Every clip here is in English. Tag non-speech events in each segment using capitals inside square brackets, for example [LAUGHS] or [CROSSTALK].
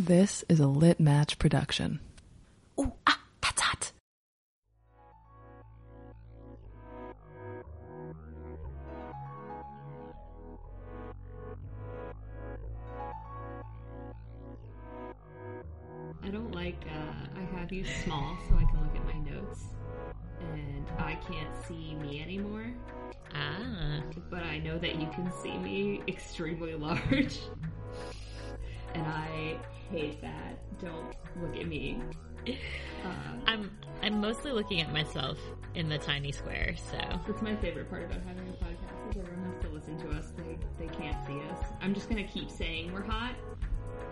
This is a Lit Match production. Ooh, ah, that's hot. I don't like, uh, I have you small so I can look at my notes. And I can't see me anymore. Ah. But I know that you can see me extremely [LAUGHS] large. Don't look at me. Uh, I'm I'm mostly looking at myself in the tiny square, so that's my favorite part about having a podcast is everyone has to listen to us. They they can't see us. I'm just gonna keep saying we're hot.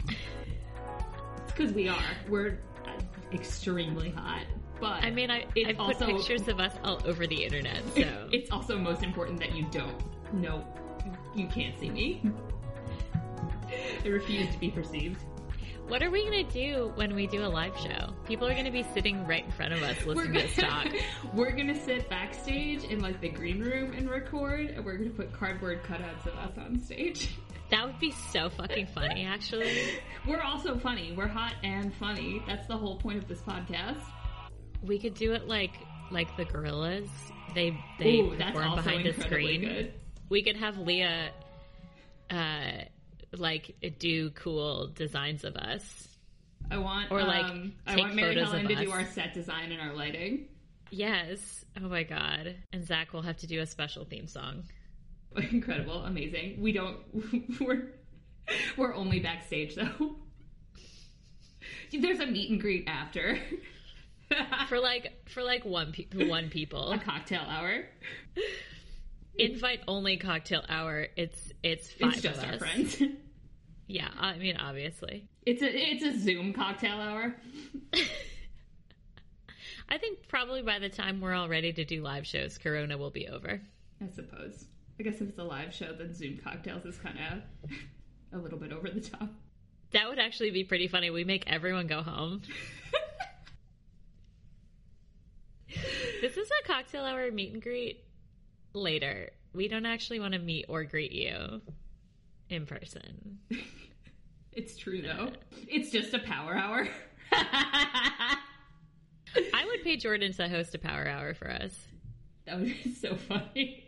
it's because we are. We're uh, extremely hot. But I mean, I I put also- pictures of us all over the internet, so it's also most important that you don't. No, you can't see me. I refuse to be perceived. What are we gonna do when we do a live show? People are gonna be sitting right in front of us listening to this talk. we're gonna sit backstage in like the green room and record, and we're gonna put cardboard cutouts of us on stage. [LAUGHS] That would be so fucking funny, actually. We're also funny. We're hot and funny. That's the whole point of this podcast. We could do it like like the Gorillaz. They they Ooh, that's perform behind a screen. good. We could have Leah, uh, like do cool designs of us. I want, Or, like, um, I want Mary Helen to do our set design and our lighting. Yes. Oh my god. And Zach will have to do a special theme song. [LAUGHS] Incredible, amazing. We don't. [LAUGHS] We're we're only backstage though. [LAUGHS] There's a meet and greet after For like for like one pe- one people. a cocktail hour. Invite only cocktail hour. It's it's five It's just of our us. friends. [LAUGHS] Yeah, I mean obviously. It's a it's a Zoom cocktail hour. [LAUGHS] I think probably by the time we're all ready to do live shows, Corona will be over. I suppose. I guess if it's a live show, then Zoom cocktails is kind of [LAUGHS] a little bit over the top. That would actually be pretty funny. We make everyone go home. this is a cocktail hour meet and greet later. We don't actually want to meet or greet you in person. [LAUGHS] It's true though. It's just a power hour. [LAUGHS] I would pay Jordan to host a power hour for us. that would be so funny.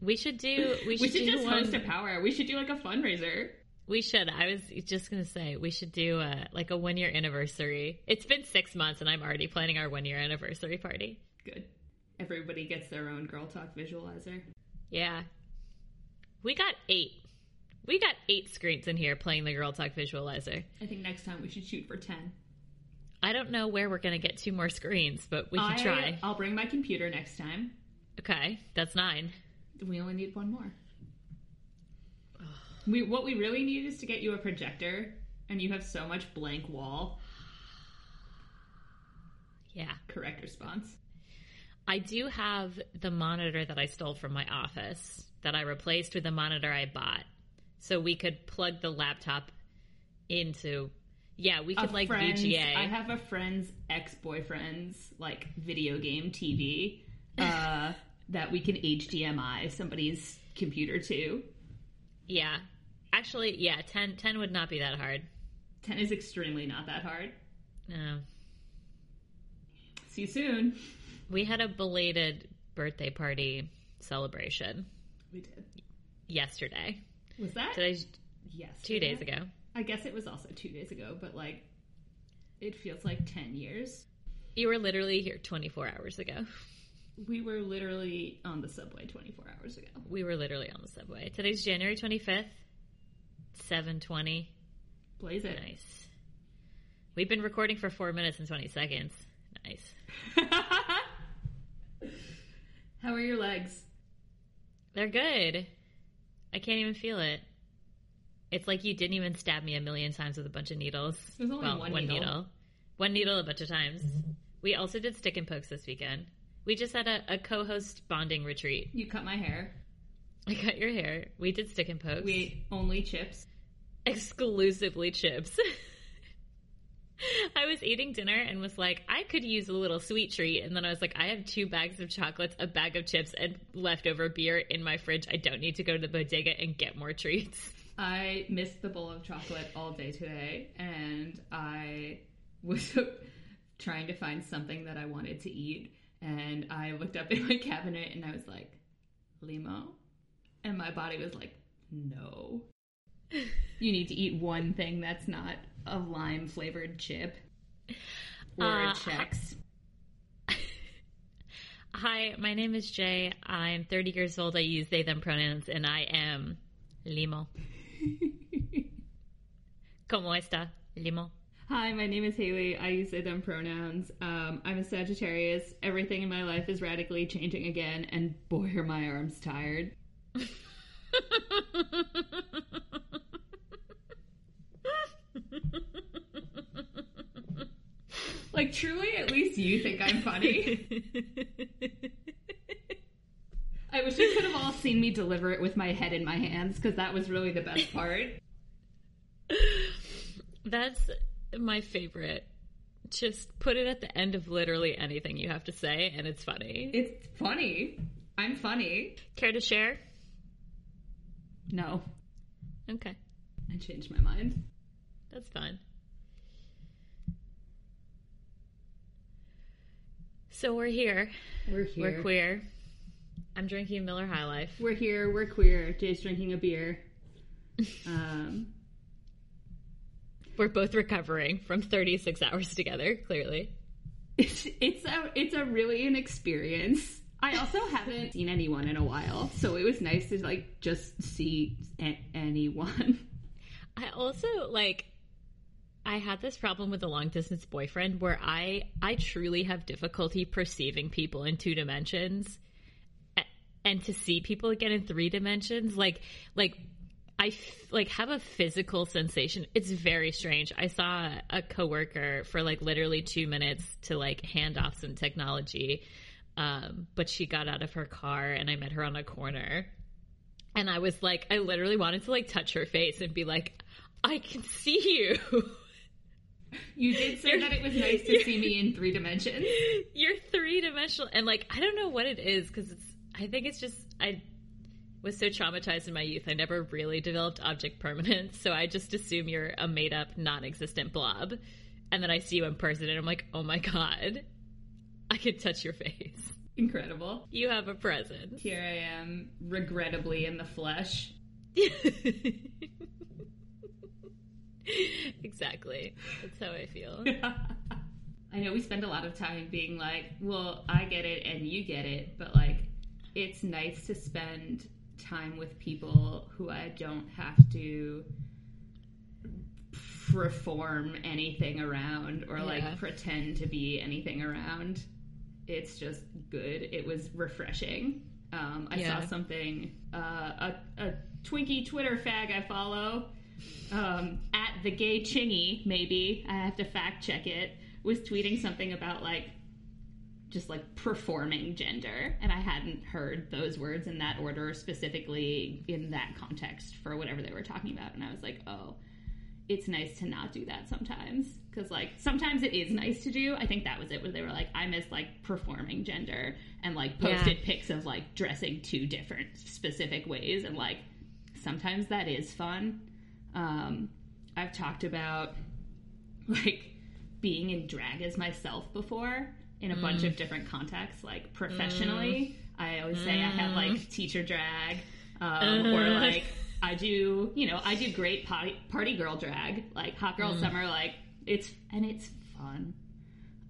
We should do. We should, We should just one. host a power hour. We should do like a fundraiser. We should. I was just gonna say we should do a like a one year anniversary. It's been six months, and I'm already planning our one year anniversary party. Good. Everybody gets their own girl talk visualizer. Yeah, we got eight. We got eight screens in here playing the Girl Talk visualizer. I think next time we should shoot for 10. I don't know where we're gonna get two more screens, but we can I, try. I'll bring my computer next time. Okay, that's nine. We only need one more. We, what we really need is to get you a projector, and you have so much blank wall. Yeah, Correct response. I do have the monitor that I stole from my office that I replaced with the monitor I bought. So we could plug the laptop into yeah, we could A like friend's- VGA. I have a friend's ex boyfriend's like video game TV [LAUGHS] uh, that we can HDMI somebody's computer to. yeah. Actually, yeah, 10, 10 would not be that hard. 10 is extremely not that hard. No. See you soon. We had a belated birthday party celebration We did. yesterday. Was that? Today Yes. two days ago. I guess it was also two days ago, but like, it feels like 10 years. You were literally here 24 hours ago. We were literally on the subway 24 hours ago. We were literally on the subway. Today's January 25th, 720. Blaze it. Nice. We've been recording for four minutes and 20 seconds. Nice. [LAUGHS] How are your legs? They're good. I can't even feel it. It's like you didn't even stab me a million times with a bunch of needles. There's only well, one one needle. needle. One needle a bunch of times. Mm-hmm. We also did stick and pokes this weekend. We just had a, a co-host bonding retreat. You cut my hair. I cut your hair. We did stick and pokes. We ate only chips. exclusively chips. [LAUGHS] [LAUGHS] I was eating dinner and was like, I could use a little sweet treat. And then I was like, I have two bags of chocolates, a bag of chips, and leftover beer in my fridge. I don't need to go to the bodega and get more treats. I missed the bowl of chocolate all day today, and I was [LAUGHS] trying to find something that I wanted to eat, and I looked up in my [LAUGHS] cabinet and I was like, limo, and my body was like, no. You need to eat one thing that's not a lime flavored chip or Uh, Chex. Hi, my name is Jay. I'm 30 years old. I use they them pronouns, and I am limo. [LAUGHS] ¿Cómo está, limo? Hi, my name is Haley. I use they them pronouns. Um, I'm a Sagittarius. Everything in my life is radically changing again, and boy, are my arms tired. [LAUGHS] Like, truly, at least you think I'm funny. [LAUGHS] I wish you could have all seen me deliver it with my head in my hands, because that was really the best part. That's my favorite. Just put it at the end of literally anything you have to say, and it's funny. It's funny. I'm funny. Care to share? No, Okay, I changed my mind. that's fine. So we're here. We're here. We're queer. I'm drinking Miller High Life. We're here. We're queer. Jay's drinking a beer. [LAUGHS] Um, We're both recovering from 36 hours together, clearly. it's it's a it's a really an experience. I also [LAUGHS] haven't seen anyone in a while, so it was nice to like just see a- anyone. I also like I had this problem with a long distance boyfriend where I I truly have difficulty perceiving people in two dimensions and to see people again in three dimensions like like I f- like have a physical sensation. It's very strange. I saw a coworker for like literally 2 minutes to like hand off some technology. Um, but she got out of her car and I met her on a corner and I was like, I literally wanted to like touch her face and be like, I can see you. [LAUGHS] You did say that it was [LAUGHS] nice to see me in three dimensions. You're three dimensional. And like, I don't know what it is because it's, I think it's just, I was so traumatized in my youth. I never really developed object permanence. So I just assume you're a made up, non existent blob. And then I see you in person and I'm like, oh my God, I can touch your face. Incredible. You have a present. Here I am, regrettably in the flesh. [LAUGHS] [LAUGHS] exactly. That's how I feel. [LAUGHS] I know we spend a lot of time being like, well, I get it and you get it, but like, it's nice to spend time with people who I don't have to perform anything around or Yeah. like pretend to be anything around. It's just good. It was refreshing. Um, I Yeah. saw something, uh, a, a Twinkie Twitter fag I follow, um, at the gay chingy, maybe I have to fact check it, was tweeting something about like just like performing gender, and I hadn't heard those words in that order specifically in that context for whatever they were talking about, and I was like, oh, it's nice to not do that sometimes because like sometimes it is nice to do. I think that was it where they were like, I miss like performing gender and like posted Yeah. pics of like dressing two different specific ways, and like sometimes that is fun. Um, I've talked about like being in drag as myself before in a bunch of different contexts, like professionally. I always say I have like teacher drag, um, or like I do, you know, I do great party, party girl drag, like hot girl summer, like it's and it's fun.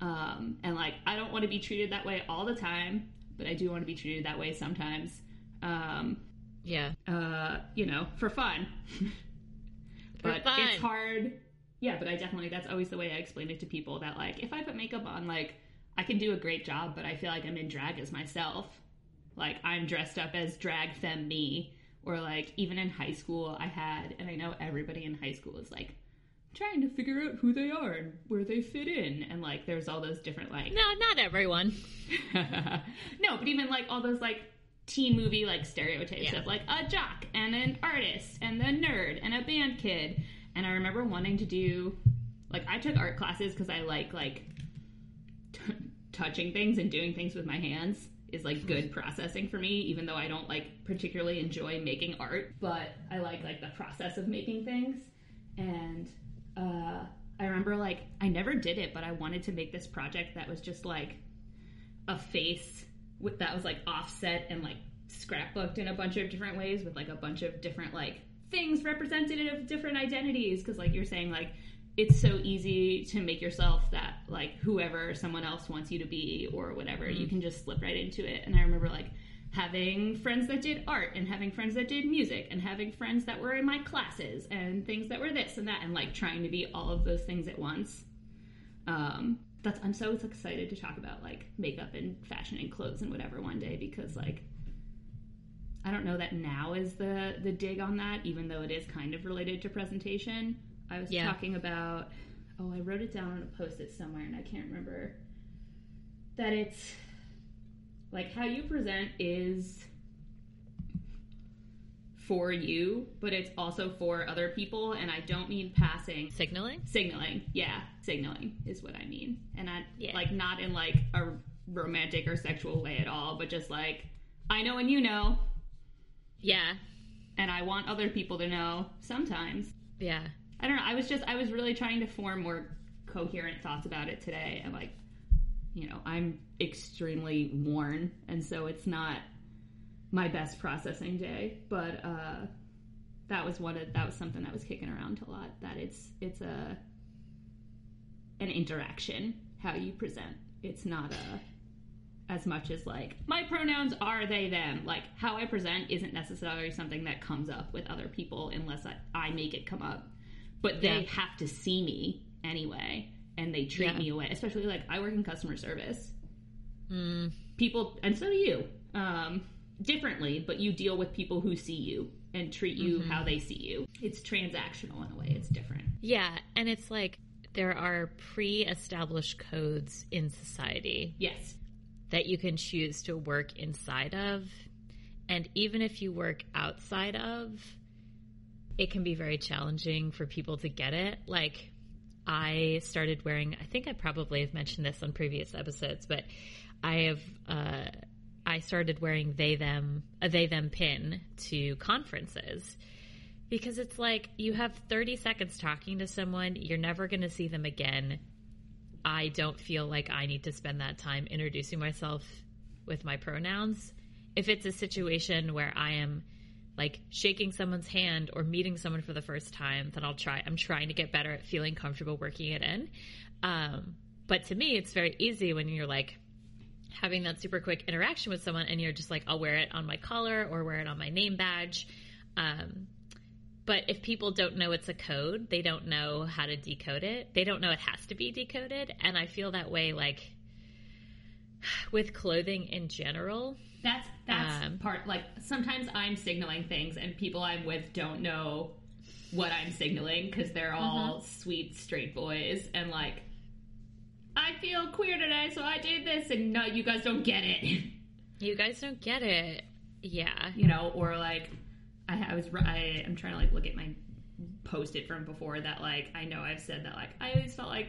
Um, and like I don't want to be treated that way all the time, but I do want to be treated that way sometimes. Um, Yeah. uh, you know, for fun. [LAUGHS] but it's hard. Yeah, but I definitely that's always the way I explain it to people that like if I put makeup on, like I can do a great job, but I feel like I'm in drag as myself. Like I'm dressed up as drag femme me, or like even in high school I had, and I know everybody in high school is like trying to figure out who they are and where they fit in, and like there's all those different like No, not everyone. [LAUGHS] no, but even like all those like teen movie like stereotypes Yeah. of like a jock and an artist and the nerd and a band kid. And I remember wanting to do like I took art classes because I like like t- touching things and doing things with my hands. is like good processing for me, even though I don't like particularly enjoy making art, but I like like the process of making things. And uh, I remember like I never did it, but I wanted to make this project that was just like a face with that was like offset and like scrapbooked in a bunch of different ways with like a bunch of different like things representative of different identities. Because like you're saying like it's so easy to make yourself that like whoever someone else wants you to be or whatever. You can just slip right into it. And i remember like having friends that did art and having friends that did music and having friends that were in my classes and things that were this and that and like trying to be all of those things at once. Um that's i'm so excited to talk about like makeup and fashion and clothes and whatever one day because like I don't know that now is the the dig on that, even though it is kind of related to presentation. I was Yeah. talking about oh, I wrote it down on a post it somewhere and I can't remember that it's like how you present is for you, but it's also for other people and I don't mean passing Signaling? signaling. Yeah, signaling is what I mean. And I Yeah. like not in like a romantic or sexual way at all, but just like I know and you know Yeah. and I want other people to know sometimes. Yeah. I don't know. I was just I was really trying to form more coherent thoughts about it today. And like, you know, I'm extremely worn, and so it's not my best processing day. But uh, that was one of that was something that was kicking around a lot. That it's it's a an interaction how you present. It's not a as much as like my pronouns are they them like how i present isn't necessarily something that comes up with other people unless i, I make it come up but they Yeah. have to see me anyway and they treat Yeah. me away especially like i work in customer service Mm, people and so do you um, differently but you deal with people who see you and treat you Mm-hmm. how they see you it's transactional in a way it's different yeah. And it's like there are pre established codes in society yes that you can choose to work inside of. And even if you work outside of, it can be very challenging for people to get it. Like, I started wearing, I think I probably have mentioned this on previous episodes, but I have, uh, I started wearing they them, a they them pin to conferences because it's like you have 30 seconds talking to someone, you're never going to see them again. I don't feel like I need to spend that time introducing myself with my pronouns. If it's a situation where I am like shaking someone's hand or meeting someone for the first time, then I'll try. I'm trying to get better at feeling comfortable working it in. Um, but to me, it's very easy when you're like having that super quick interaction with someone and you're just like, I'll wear it on my collar or wear it on my name badge. Um, but if people don't know it's a code, they don't know how to decode it. They don't know it has to be decoded. And I feel that way like [SIGHS] with clothing in general. That's that's Um, part like sometimes I'm signaling things and people I'm with don't know what I'm signaling because they're all sweet straight boys and like I feel queer today so I did this and no you guys don't get it [LAUGHS] You guys don't get it. Yeah. you know or like I, I was I am trying to like look at my post it from before that like I know I've said that like I always felt like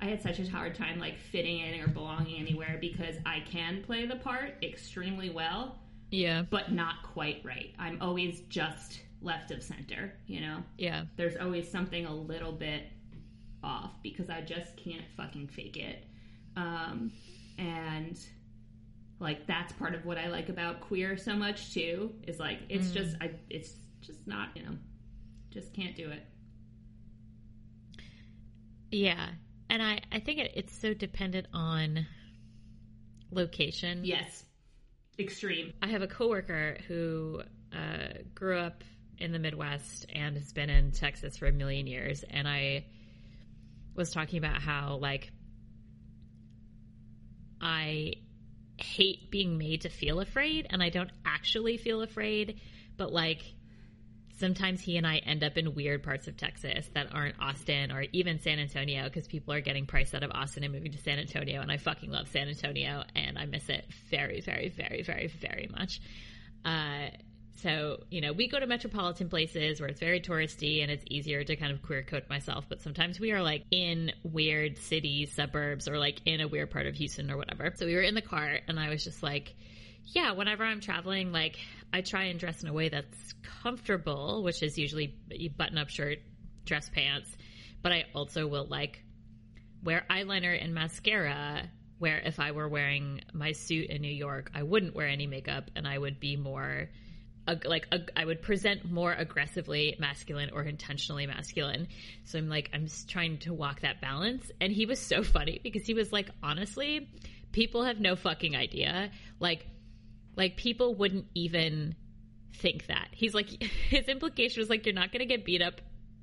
I had such a hard time like fitting in or belonging anywhere because I can play the part extremely well Yeah. but not quite right. I'm always just left of center, you know? Yeah. There's always something a little bit off because I just can't fucking fake it. Um, and like that's part of what I like about queer so much too is like it's just I it's just not, you know, just can't do it. Yeah. And I, I think it, it's so dependent on location. Yes. Extreme. I have a coworker who uh, grew up in the Midwest and has been in Texas for a million years, and I was talking about how like I hate being made to feel afraid, and I don't actually feel afraid, but like sometimes he and I end up in weird parts of Texas that aren't Austin or even San Antonio because people are getting priced out of Austin and moving to San Antonio. And I fucking love San Antonio and I miss it very, very, very, very, very much. Uh, So, you know, we go to metropolitan places where it's very touristy and it's easier to kind of queer code myself. But sometimes we are like in weird city suburbs or like in a weird part of Houston or whatever. So we were in the car and I was just like, yeah, whenever I'm traveling, like I try and dress in a way that's comfortable, which is usually button up shirt, dress pants. But I also will like wear eyeliner and mascara where if I were wearing my suit in New York, I wouldn't wear any makeup and I would be more like I would present more aggressively masculine or intentionally masculine. So I'm like I'm trying to walk that balance and he was so funny because he was like honestly, people have no fucking idea. Like like people wouldn't even think that. He's like [LAUGHS] his implication was like you're not going to get beat up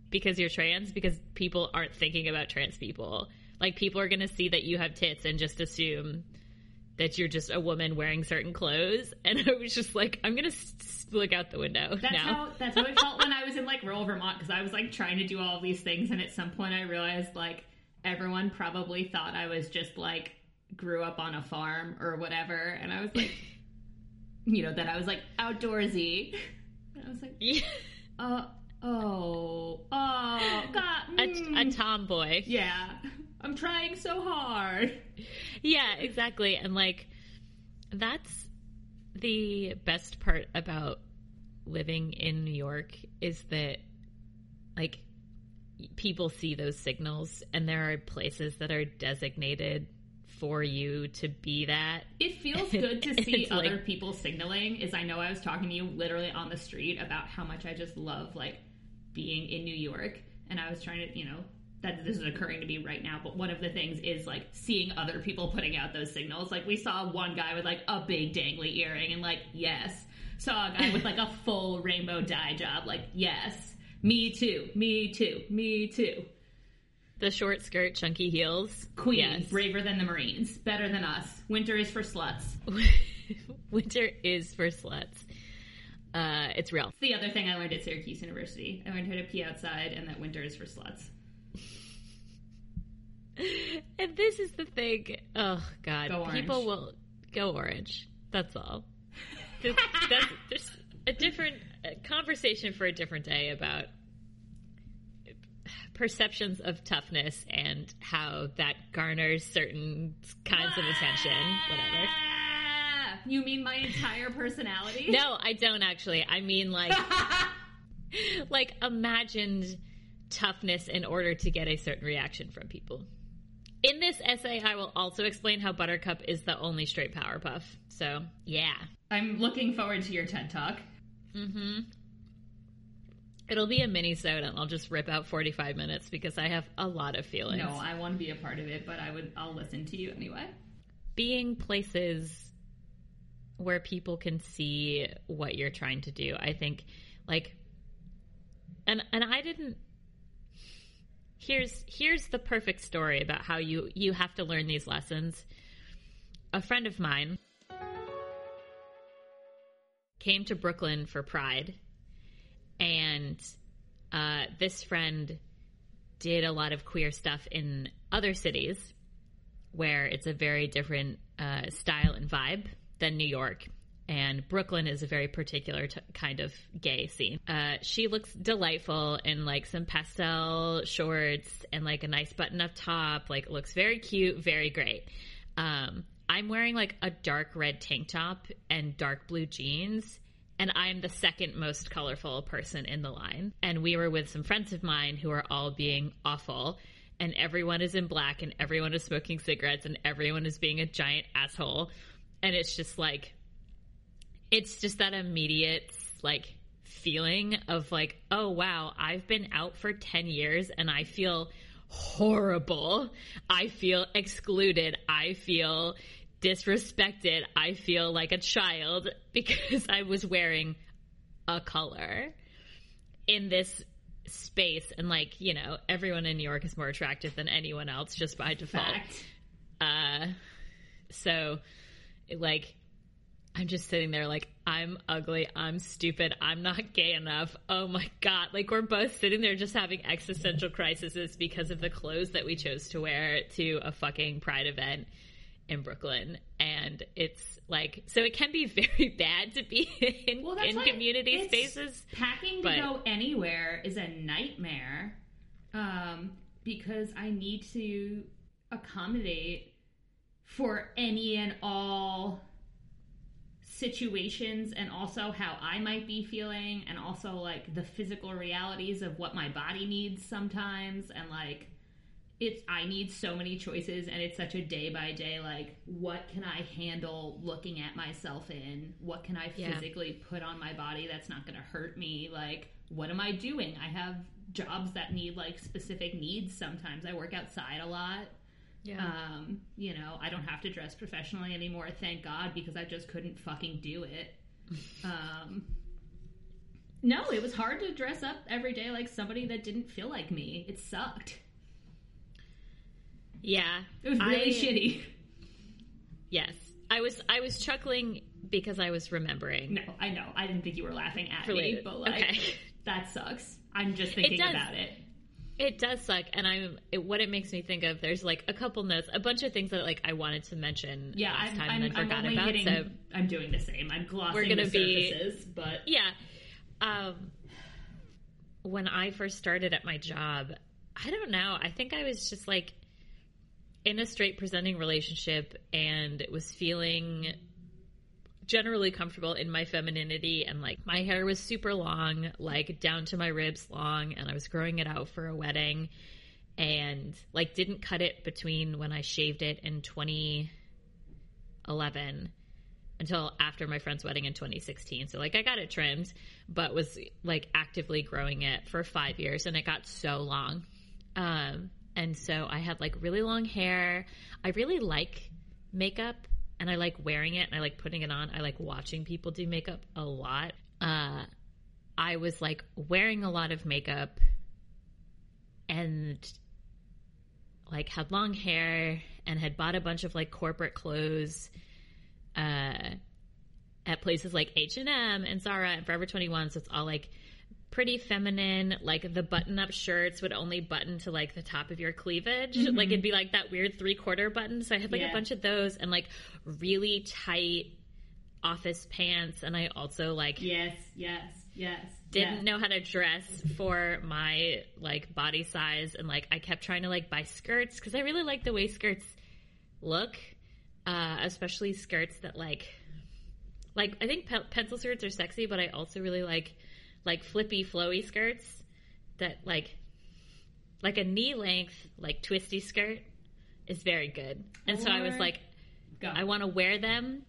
because you're trans because people aren't thinking about trans people. Like people are going to see that you have tits and just assume that you're just a woman wearing certain clothes. [LAUGHS] And I was just like, I'm going to look out the window that's now. How, that's how it felt when I was in like rural Vermont because I was like trying to do all these things. And at some point I realized like everyone probably thought I was just like grew up on a farm or whatever. And I was like, [LAUGHS] you know, that I was like outdoorsy. And I was like, Yeah. uh, oh, oh, God. a, a mm. tomboy. yeah. I'm trying so hard. Yeah, exactly. And like, that's the best part about living in New York is that, like, people see those signals and there are places that are designated for you to be that. It feels [LAUGHS] good to see other like- people signaling. Is I know I was talking to you literally on the street about how much I just love like being in New York, and I was trying to, you know, that this is occurring to me right now. But one of the things is like seeing other people putting out those signals. Like we saw one guy with like a big dangly earring, and like yes, saw a guy with like a [LAUGHS] full rainbow dye job. Like yes, me too, me too, me too. The short skirt, chunky heels. Queen, Yes. braver than the Marines, better than us. Winter is for sluts. [LAUGHS] Winter is for sluts. Uh, it's real. It's the other thing I learned at Syracuse University. I learned how to pee outside and that winter is for sluts. [LAUGHS] And this is the thing. Oh God, Go people will go orange. That's all. [LAUGHS] This- that's, there's a different a conversation for a different day about perceptions of toughness and how that garners certain kinds of attention. Whatever. Ah, You mean my entire personality? [LAUGHS] No, I don't actually. I mean like like imagined toughness in order to get a certain reaction from people. In this essay, I will also explain how Buttercup is the only straight Powerpuff. So, yeah. I'm looking forward to your TED Talk. Mm-hmm. It'll be a mini-sode and I'll just rip out 45 minutes because I have a lot of feelings. No, I want to be a part of it, but I would I'll listen to you anyway. being places where people can see what you're trying to do. I think like and and I didn't here's here's the perfect story about how you you have to learn these lessons. A friend of mine came to Brooklyn for Pride and uh, this friend did a lot of queer stuff in other cities where it's a very different uh, style and vibe than New York. And Brooklyn is a very particular t- kind of gay scene. Uh, she looks delightful in like some pastel shorts and like a nice button up top. Like looks very cute, very great. Um, I'm wearing like a dark red tank top and dark blue jeans. And I'm the second most colorful person in the line. And we were with some friends of mine who are all being awful and everyone is in black and everyone is smoking cigarettes and everyone is being a giant asshole and it's just like it's just that immediate like feeling of like oh wow i've been out for 10 years and i feel horrible. I feel excluded. I feel disrespected. I feel like a child [LAUGHS] because i was wearing a color in this space. And like you know everyone in new york is more attractive than anyone else just by default. Fact. uh so like i'm just sitting there like i'm ugly i'm stupid i'm not gay enough oh my god like we're both sitting there just having existential crises because of the clothes that we chose to wear to a fucking pride event in Brooklyn, and it's like so it can be [LAUGHS] very bad to be in, Well, in community spaces. Packing to but- go anywhere is a nightmare um, because I need to accommodate for any and all situations and also how I might be feeling and also like the physical realities of what my body needs sometimes and like it's I need so many choices and it's such a day by day like what can I handle looking at myself in? What can I Yeah. physically put on my body that's not going to hurt me? Like what am I doing? I have jobs that need like specific needs sometimes. I work outside a lot Yeah. um, you know, I don't have to dress professionally anymore, thank God, because I just couldn't fucking do it. [LAUGHS] Um, no, it was hard to dress up every day like somebody that didn't feel like me. It sucked. yeah. It was really I- shitty. Yes. I was I was chuckling because I was remembering. No, I know. I didn't think you were laughing at Related. me, but like Okay. that sucks. I'm just thinking about it. It does suck, and I'm it, what it makes me think of. There's like a couple notes, a bunch of things that like I wanted to mention Yeah, last I'm, time I'm, and then forgot about. hitting, So I'm doing the same. I'm glossing We're gonna the be- surfaces, but yeah, um, when I first started at my job, I don't know. I think I was just like in a straight presenting relationship and it was feeling generally comfortable in my femininity and like my hair was super long like down to my ribs long and i was growing it out for a wedding and like didn't cut it between when i shaved it in 2011 until after my friend's wedding in 2016 so like i got it trimmed but was like actively growing it for five years and it got so long. Um and so i had like really long hair. I really like makeup and I like wearing it and I like putting it on. I like watching people do makeup a lot. Uh, I was like wearing a lot of makeup and like had long hair and had bought a bunch of like corporate clothes uh, at places like H&M and Zara and Forever 21 so it's all like pretty feminine like the button up shirts would only button to like the top of your cleavage like it'd be like that weird three quarter button so i had like Yeah. a bunch of those and like really tight office pants and i also like yes, yes, yes. didn't yes. know how to dress for my like body size and like i kept trying to like buy skirts because i really like the way skirts look uh especially skirts that like like i think pe- pencil skirts are sexy but i also really like like flippy flowy skirts that like like a knee length like twisty skirt is very good and so i was like Go. I want to wear them,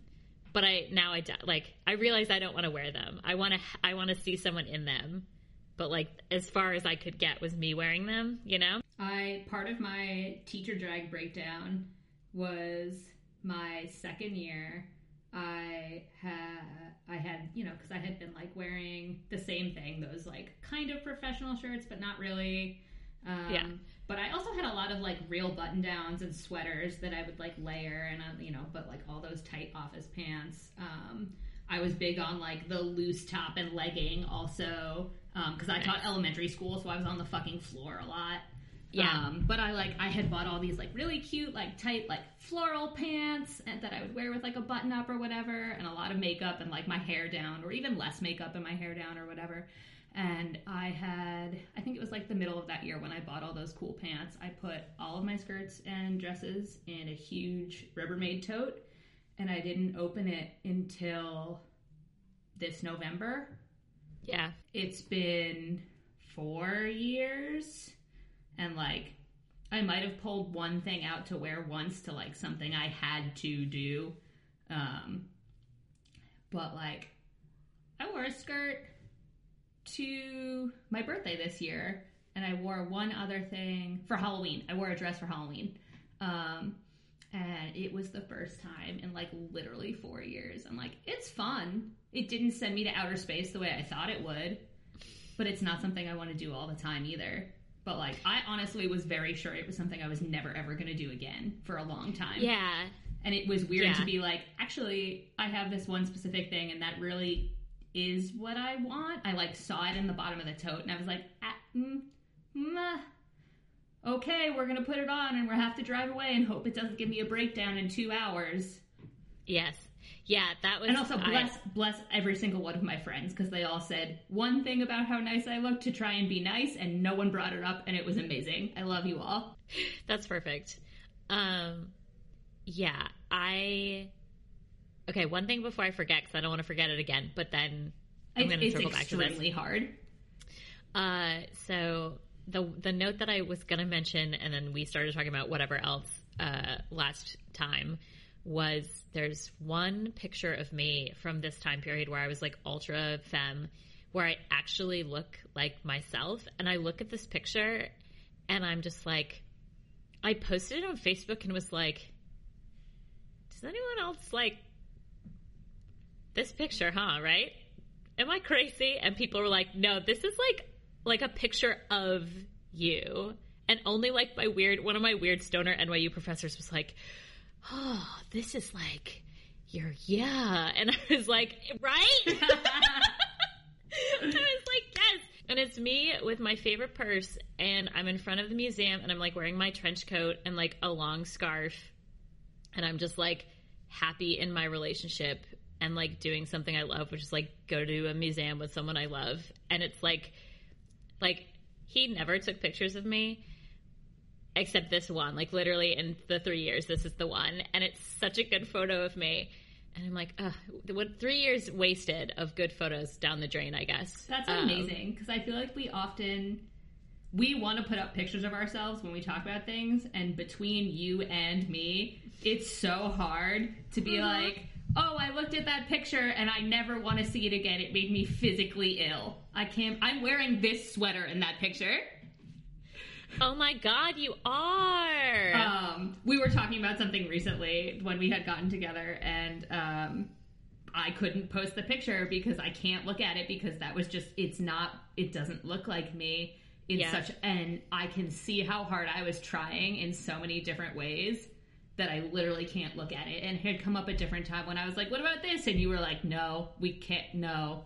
but I now I like I realize I don't want to wear them. I want to I want to see someone in them, but like as far as I could get was me wearing them. You know? I part of my teacher drag breakdown was my second year. I had I had you know because I had been like wearing the same thing, those like kind of professional shirts, but not really. Um, Yeah. But I also had a lot of like real button downs and sweaters that I would like layer, and uh, you know, but like all those tight office pants. Um, I was big on like the loose top and legging also because I taught elementary school, so I was on the fucking floor a lot. Yeah. Um, but I like I had bought all these like really cute like tight like floral pants and that I would wear with like a button up or whatever and a lot of makeup and like my hair down or even less makeup and my hair down or whatever. And I had I think it was like the middle of that year when I bought all those cool pants. I put all of my skirts and dresses in a huge Rubbermaid tote and I didn't open it until this November Yeah. it's been four years and like i might have pulled one thing out to wear once to like something i had to do um but like i wore a skirt to my birthday this year and i wore one other thing for halloween i wore a dress for halloween um and it was the first time in like literally four years. I'm like, it's fun. It didn't send me to outer space the way I thought it would, but it's not something I want to do all the time either. But like, I honestly was very sure it was something I was never ever going to do again for a long time. Yeah. And it was weird Yeah. to be like, actually, I have this one specific thing, and that really is what I want. I like saw it in the bottom of the tote, and I was like, ah, mm, mm, uh, okay, we're gonna put it on and we'll have to drive away and hope it doesn't give me a breakdown in two hours. Yes. Yeah, that was. And also I- bless bless every single one of my friends because they all said one thing about how nice I looked to try and be nice, and no one brought it up, and it was amazing. I love you all. [LAUGHS] That's perfect. Um, yeah, I. Okay, one thing before I forget, because I don't want to forget it again. But then I'm going to it's circle back to this. extremely hard. Uh, so the the note that I was going to mention, and then we started talking about whatever else uh, last time was there's one picture of me from this time period where I was like ultra femme, where I actually look like myself, and I look at this picture, and I'm just like, I posted it on Facebook and was like, does anyone else like this picture, huh? Right? Am I crazy? And people were like, no, this is like like a picture of you. And only like my weird one of my weird stoner NYU professors was like, Oh, this is like your yeah. And I was like, right? [LAUGHS] I was like, yes. And it's me with my favorite purse, and I'm in front of the museum, and I'm like wearing my trench coat and like a long scarf, and I'm just like happy in my relationship and like doing something I love, which is like go to a museum with someone I love. And it's like, like he never took pictures of me except this one. Like literally in the three years, this is the one, and it's such a good photo of me. And I'm like, ugh, what three years wasted of good photos down the drain, I guess. That's Um, amazing because I feel like we often we want to put up pictures of ourselves when we talk about things, and between you and me, it's so hard to be Mm-hmm. like, "Oh, I looked at that picture and I never want to see it again. It made me physically ill. I can't. I'm wearing this sweater in that picture." Oh my god, you are. Um, we were talking about something recently when we had gotten together, and um, I couldn't post the picture because I can't look at it because that was just it's not it doesn't look like me in Yeah. such and I can see how hard I was trying in so many different ways that I literally can't look at it. And it had come up a different time when I was like, "What about this?" And you were like, "No, we can't. No,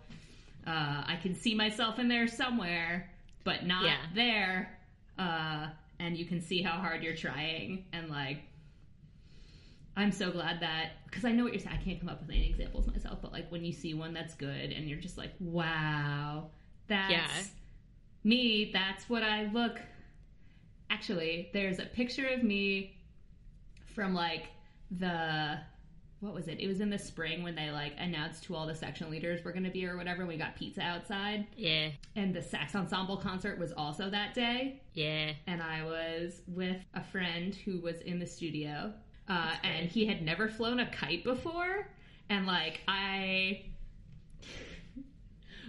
uh, I can see myself in there somewhere, but not Yeah. there." Uh, and you can see how hard you're trying, and like, I'm so glad that because I know what you're saying. I can't come up with any examples myself, but like when you see one that's good, and you're just like, "Wow, that's Yeah. me. That's what I look." Actually, there's a picture of me from like the what was it? It was in the spring when they like announced who all the section leaders were going to be or whatever. We got pizza outside, yeah, and the sax ensemble concert was also that day. yeah. And I was with a friend who was in the studio, uh, and he had never flown a kite before, and like I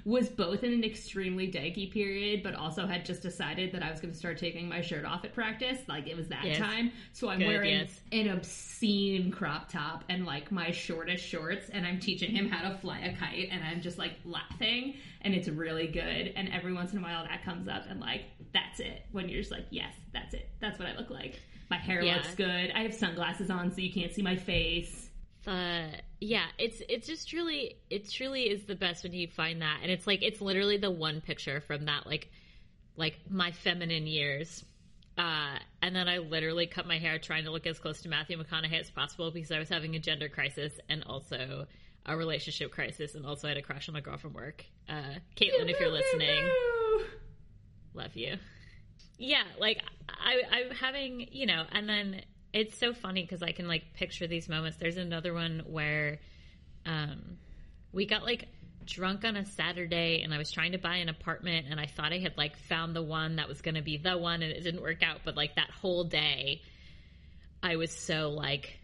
was both in an extremely daggy period, but also had just decided that I was going to start taking my shirt off at practice. Like it was that Yes. time. So I'm Good, wearing yes. an obscene crop top and like my shortest shorts, and I'm teaching him how to fly a kite, and I'm just like laughing, and it's really good. And every once in a while that comes up, and like that's it. When you're just like, yes, that's it. That's what I look like. My hair Yeah. looks good. I have sunglasses on so you can't see my face. uh yeah it's it's just truly it truly is the best when you find that. And it's like it's literally the one picture from that like like my feminine years. Uh and then i literally cut my hair trying to look as close to matthew mcconaughey as possible because i was having a gender crisis and also a relationship crisis and also i had a crush on a girl from work. Uh caitlin if you're listening. Love you. Yeah like i i'm having you know and then it's so funny because i can like picture these moments there's another one where um we got like drunk on a saturday and i was trying to buy an apartment and i thought i had like found the one that was going to be the one and it didn't work out but like that whole day i was so like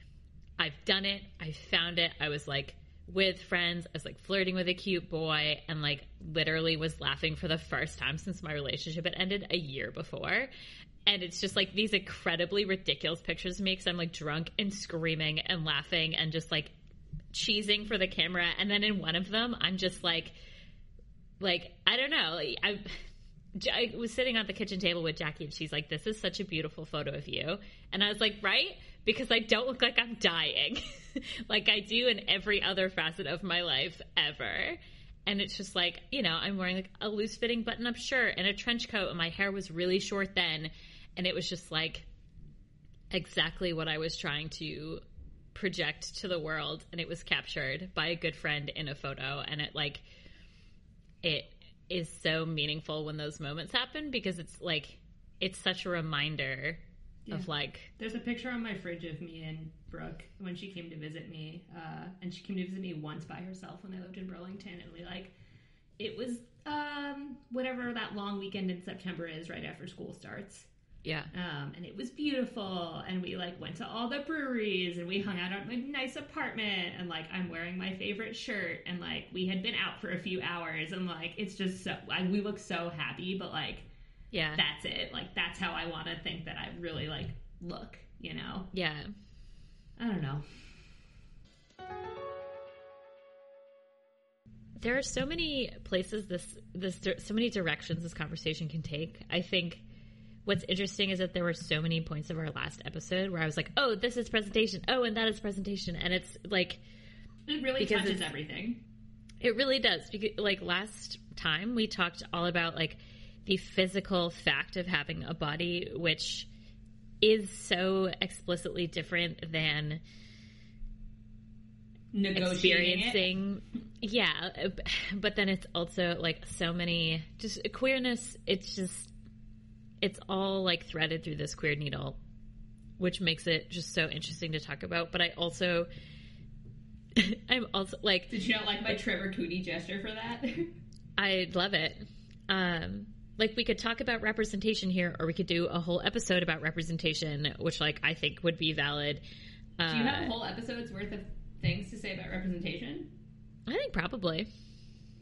i've done it i found it i was like with friends. I was like flirting with a cute boy and like literally was laughing for the first time since my relationship had ended a year before. And it's just like these incredibly ridiculous pictures of me because I'm like drunk and screaming and laughing and just like cheesing for the camera. And then in one of them, I'm just like, like, I don't know. I, I was sitting at the kitchen table with Jackie and she's like, This is such a beautiful photo of you. And I was like, Right? Because I don't look like I'm dying [LAUGHS] like I do in every other facet of my life ever. and it's just like, you know, I'm wearing like a loose fitting button up shirt and a trench coat, and my hair was really short then. And it was just like exactly what I was trying to project to the world. And it was captured by a good friend in a photo. And it like, it is so meaningful when those moments happen because it's like, it's such a reminder Yeah. of like, There's a picture on my fridge of me and Brooke when she came to visit me, uh, and she came to visit me once by herself when I lived in Burlington, and we like, it was um, whatever that long weekend in September is, right after school starts, yeah, um, and it was beautiful, and we like went to all the breweries, and we hung out at my nice apartment, and like I'm wearing my favorite shirt, and like we had been out for a few hours, and like it's just so like, we look so happy, but like yeah, that's it, like that's how I want to think that I really like look, you know. yeah. I don't know. there are so many places this this so many directions this conversation can take. I think what's interesting is that there were so many points of our last episode where I was like, "Oh, this is presentation. Oh, and that is presentation." And it's like It really touches everything. it really does because like last time we talked all about like the physical fact of having a body which is so explicitly different than Negotiating it. experiencing yeah but then it's also like so many just queerness it's just it's all like threaded through this queer needle which makes it just so interesting to talk about but i also [LAUGHS] i'm also like Did you not like my Trevor Cootie gesture for that? [LAUGHS] i love it um like we could talk about representation here or we could do a whole episode about representation which like i think would be valid uh, Do you have a whole episode's worth of things to say about representation? i think probably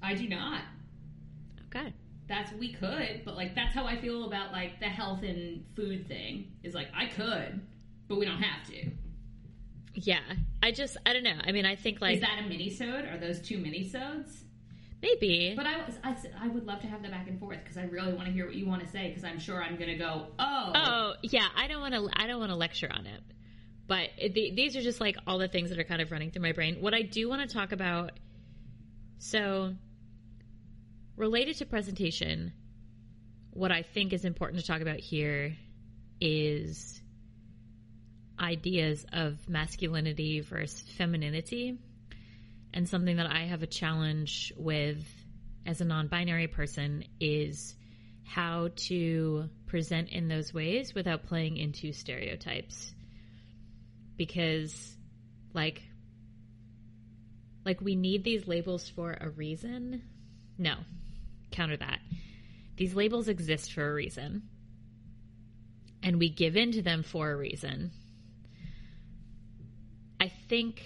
I do not. okay That's we could, but like that's how I feel about like the health and food thing. Is like I could, but we don't have to. Yeah, I just I don't know. I mean, I think like Is that a mini-sode? Are those two mini-sodes? maybe, But I, was, I would love to have the back and forth because I really want to hear what you want to say because I'm sure I'm going to go, oh, oh yeah, I don't want to I don't want to lecture on it, but it, the, these are just like all the things that are kind of running through my brain. What I do want to talk about, so related to presentation, what I think is important to talk about here is ideas of masculinity versus femininity. And something that I have a challenge with as a non binary person is how to present in those ways without playing into stereotypes. Because, like, like we need these labels for a reason. No, counter that. These labels exist for a reason. And we give in to them for a reason. I think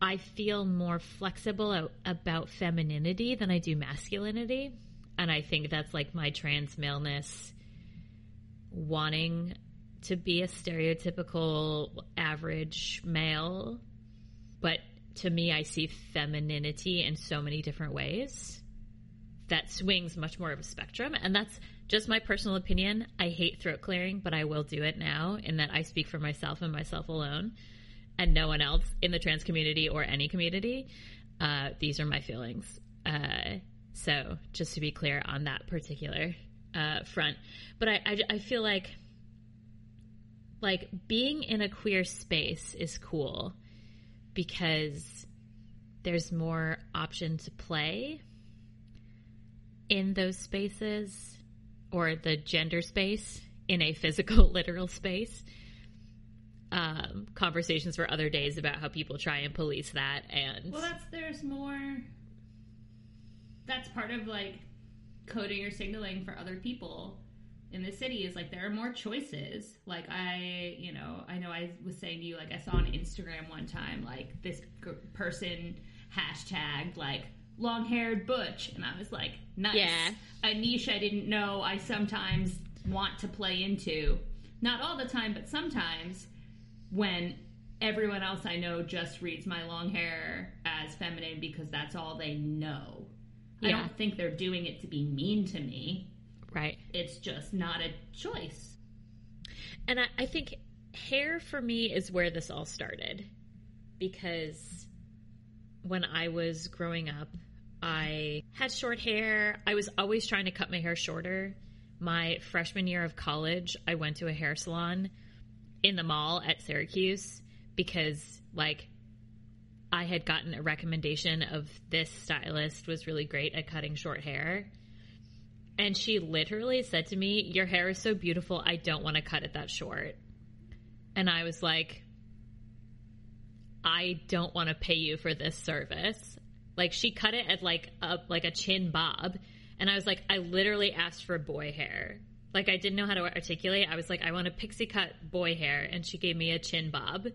I feel more flexible about femininity than I do masculinity. And I think that's like my trans maleness wanting to be a stereotypical average male. But to me, I see femininity in so many different ways that swings much more of a spectrum. And that's just my personal opinion. I hate throat clearing, but I will do it now in that I speak for myself and myself alone and no one else in the trans community or any community. Uh, these are my feelings. Uh, so just to be clear on that particular uh, front, but I, I, I feel like like being in a queer space is cool because there's more option to play in those spaces or the gender space in a physical [LAUGHS] literal space um, conversations for other days about how people try and police that and Well, that's there's more. That's part of like coding or signaling for other people in the city is like there are more choices. Like I, you know, I know I was saying to you like I saw on Instagram one time like this person hashtagged like long haired butch, and I was like, nice, Yeah. a niche I didn't know I sometimes want to play into. Not all the time, but sometimes when everyone else I know just reads my long hair as feminine because that's all they know. I don't think they're doing it to be mean to me. right It's just not a choice. and I, I think hair for me is where this all started because when i was growing up I had short hair. I was always trying to cut my hair shorter. My freshman year of college, I went to a hair salon in the mall at Syracuse because, like, I had gotten a recommendation of this stylist was really great at cutting short hair. And she literally said to me, Your hair is so beautiful, I don't want to cut it that short. And I was like, I don't want to pay you for this service. Like she cut it at like a like a chin bob, and I was like, I literally asked for boy hair. Like I didn't know how to articulate. I was like, I want a pixie cut boy hair, and she gave me a chin bob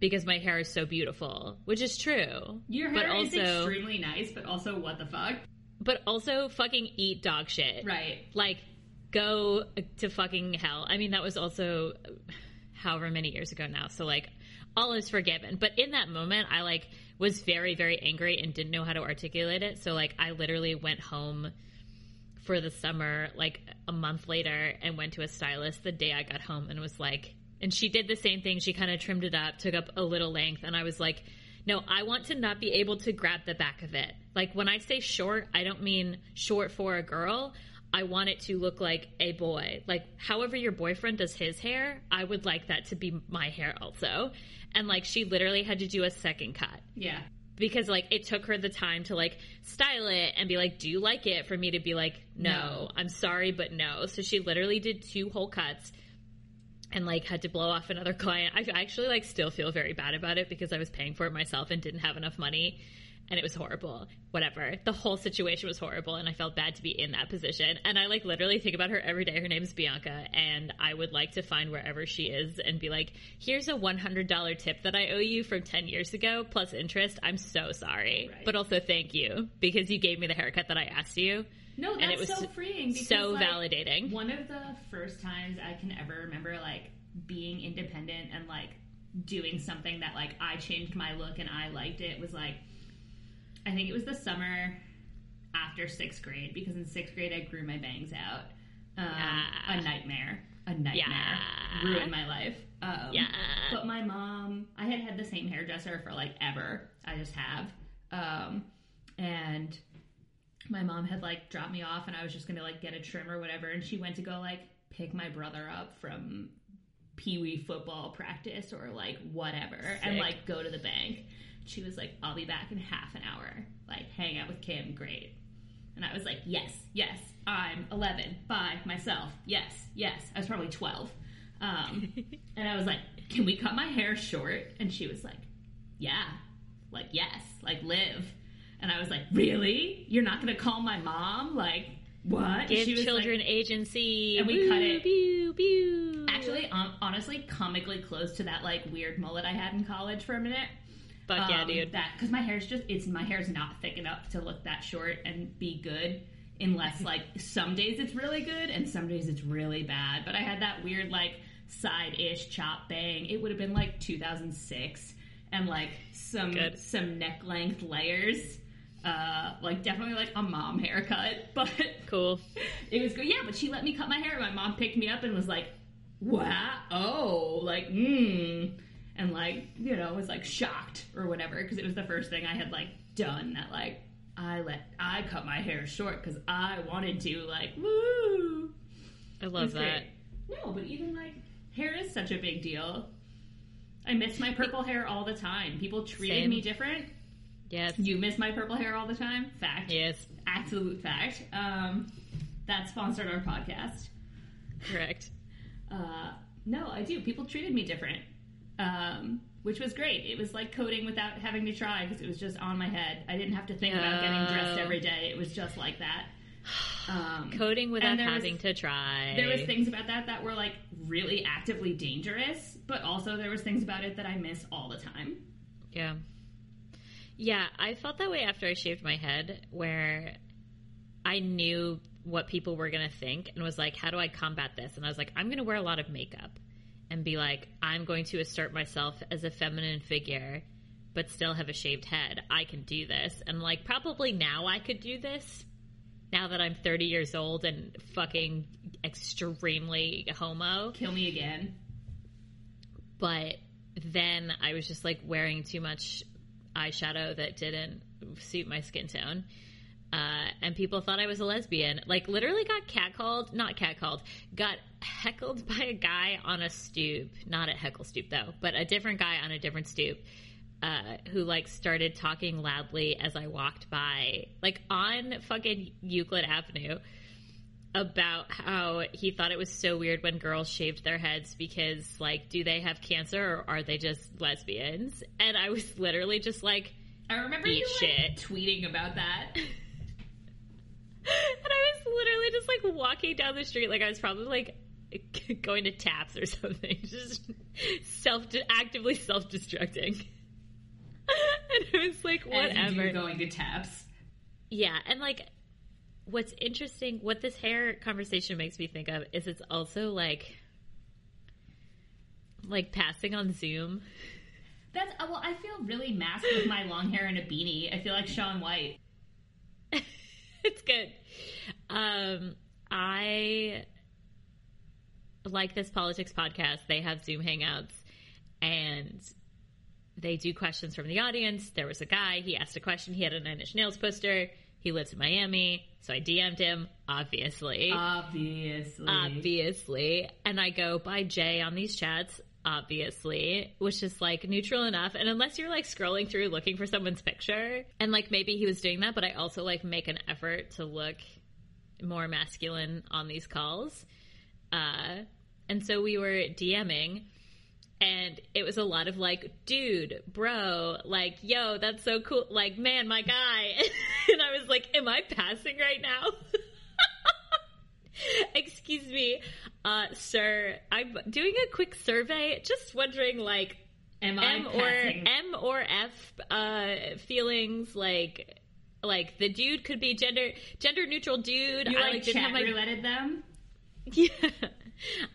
because my hair is so beautiful, which is true. Your but hair is also, extremely nice, but also what the fuck? but also fucking eat dog shit. Right. Like go to fucking hell. I mean, that was also however many years ago now. So like all is forgiven. But in that moment, I like was very, very angry and didn't know how to articulate it. So like I literally went home for the summer, like a month later, and went to a stylist the day I got home and was like, and she did the same thing. She kind of trimmed it up, took up a little length, and I was like, no, I want to not be able to grab the back of it. Like when I say short, I don't mean short for a girl. I want it to look like a boy. Like however your boyfriend does his hair, I would like that to be my hair also. And like she literally had to do a second cut Yeah. because like it took her the time to like style it and be like, "Do you like it?" for me to be like, "No, No. I'm sorry, but no." So she literally did two whole cuts and like had to blow off another client. I actually like still feel very bad about it because I was paying for it myself and didn't have enough money and it was horrible. Whatever. The whole situation was horrible and I felt bad to be in that position. And I like literally think about her every day. Her name's Bianca and I would like to find wherever she is and be like, "Here's a $100 tip that I owe you from 10 years ago plus interest. I'm so sorry. Right. But also thank you because you gave me the haircut that I asked you." No, that's And it was so freeing. Because, so like, validating. One of the first times I can ever remember like being independent and like doing something that like I changed my look and I liked it was like I think it was the summer after sixth grade because in sixth grade I grew my bangs out. Um, Yeah. A nightmare. A nightmare. Yeah. Ruined my life. Um, Yeah. But my mom, I had had the same hairdresser for like ever. I just have. Um, and my mom had like dropped me off and I was just gonna like get a trim or whatever and she went to go like pick my brother up from pee wee football practice or like whatever and like go to the bank. She was like, I'll be back in half an hour. Like hang out with Kim, great. And I was like, Yes, yes, I'm eleven by myself. Yes, yes. I was probably twelve. Um, [LAUGHS] and I was like, Can we cut my hair short? And she was like, Yeah. Like, yes, like live. And I was like, Really? You're not gonna call my mom? Like, what? Give was like- children agency. And we cut it. Pew, pew. Actually, um, honestly, comically close to that like weird mullet I had in college for a minute. Fuck yeah, Um, dude. That because my hair's just it's my hair's not thick enough to look that short and be good. Unless like some days it's really good and some days it's really bad. But I had that weird like side ish chop bang. It would have been like 2006 and like some Good. some neck length layers. Uh, like definitely like a mom haircut, [LAUGHS] but Cool. it was good. Yeah, but she let me cut my hair. My mom picked me up and was like, "Wow, oh, like, mmm," and like, you know, was like shocked or whatever because it was the first thing I had like done that like I let I cut my hair short because I wanted to like woo. I love that. great. No, but even like hair is such a big deal. I miss my purple hair all the time. People treated Same. me different. Yes. You miss my purple hair all the time. Fact Yes. absolute fact. Um, that sponsored our podcast. Correct. Uh, no, I do. People treated me different, um, which was great. It was like coding without having to try because it was just on my head. I didn't have to think about getting dressed Oh. every day. It was just like that. Um, Coding without there was- having to try. there was things about that that were like really actively dangerous, but also there was things about it that I miss all the time. Yeah. Yeah, I felt that way after I shaved my head, where I knew what people were going to think and was like, how do I combat this? And I was like, I'm going to wear a lot of makeup and be like, I'm going to assert myself as a feminine figure, but still have a shaved head. I can do this. And like, probably now I could do this now that I'm 30 years old and fucking extremely homo Kill me again. but then I was just like wearing too much eyeshadow that didn't suit my skin tone. Uh, and people thought I was a lesbian. Like, literally got catcalled, not catcalled, got heckled [LAUGHS] by a guy on a stoop. Not at Heckle Stoop, though, but a different guy on a different stoop. Uh, who like started talking loudly as I walked by, like on fucking Euclid Avenue, about how he thought it was so weird when girls shaved their heads because, like, do they have cancer or are they just lesbians? And I was literally just like, I remember you like, tweeting about that. [LAUGHS] and I was literally just like walking down the street, like I was probably like [LAUGHS] going to taps or something, [LAUGHS] just self actively self destructing. and it was like As you do whatever. going to taps. Yeah, and like what's interesting, what this hair conversation makes me think of is it's also like like passing on Zoom. That's uh, well. I feel really masked with my long hair and a beanie. I feel like Shaun White. [LAUGHS] it's good. Um, I like this politics podcast. They have Zoom hangouts and they do questions from the audience. There was a guy, he asked a question. He had a Nine Inch Nails poster. He lives in Miami. So I DM'd him, obviously. Obviously. obviously. And I go by Jay on these chats, obviously, which is like neutral enough. And unless you're like scrolling through looking for someone's picture, and like maybe he was doing that, but I also like make an effort to look more masculine on these calls. Uh, and so we were DMing. And it was a lot of like, dude, bro, like, yo, that's so cool. Like, man, my guy. [LAUGHS] and I was like, am I passing right now? [LAUGHS] Excuse me, uh, sir. I'm doing a quick survey. Just wondering, like, Am I M or? M or F uh, feelings, like, like the dude could be gender gender neutral dude. You I like, didn't have my rouletted them? [LAUGHS] yeah.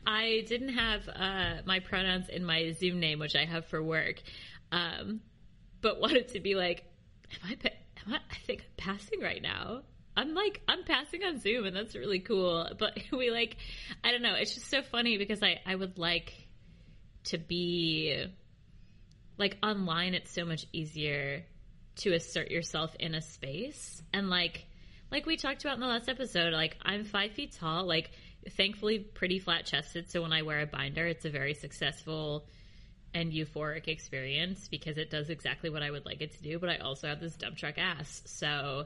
I didn't have uh, my pronouns in my Zoom name, which I have for work, um, but wanted to be like, am I, am I? I think I'm passing right now. I'm like, I'm passing on Zoom, and that's really cool. But [LAUGHS] we like, I don't know. It's just so funny because I I would like to be like online. It's so much easier to assert yourself in a space and like like we talked about in the last episode like i'm five feet tall like thankfully pretty flat chested so when i wear a binder it's a very successful and euphoric experience because it does exactly what i would like it to do but i also have this dump truck ass so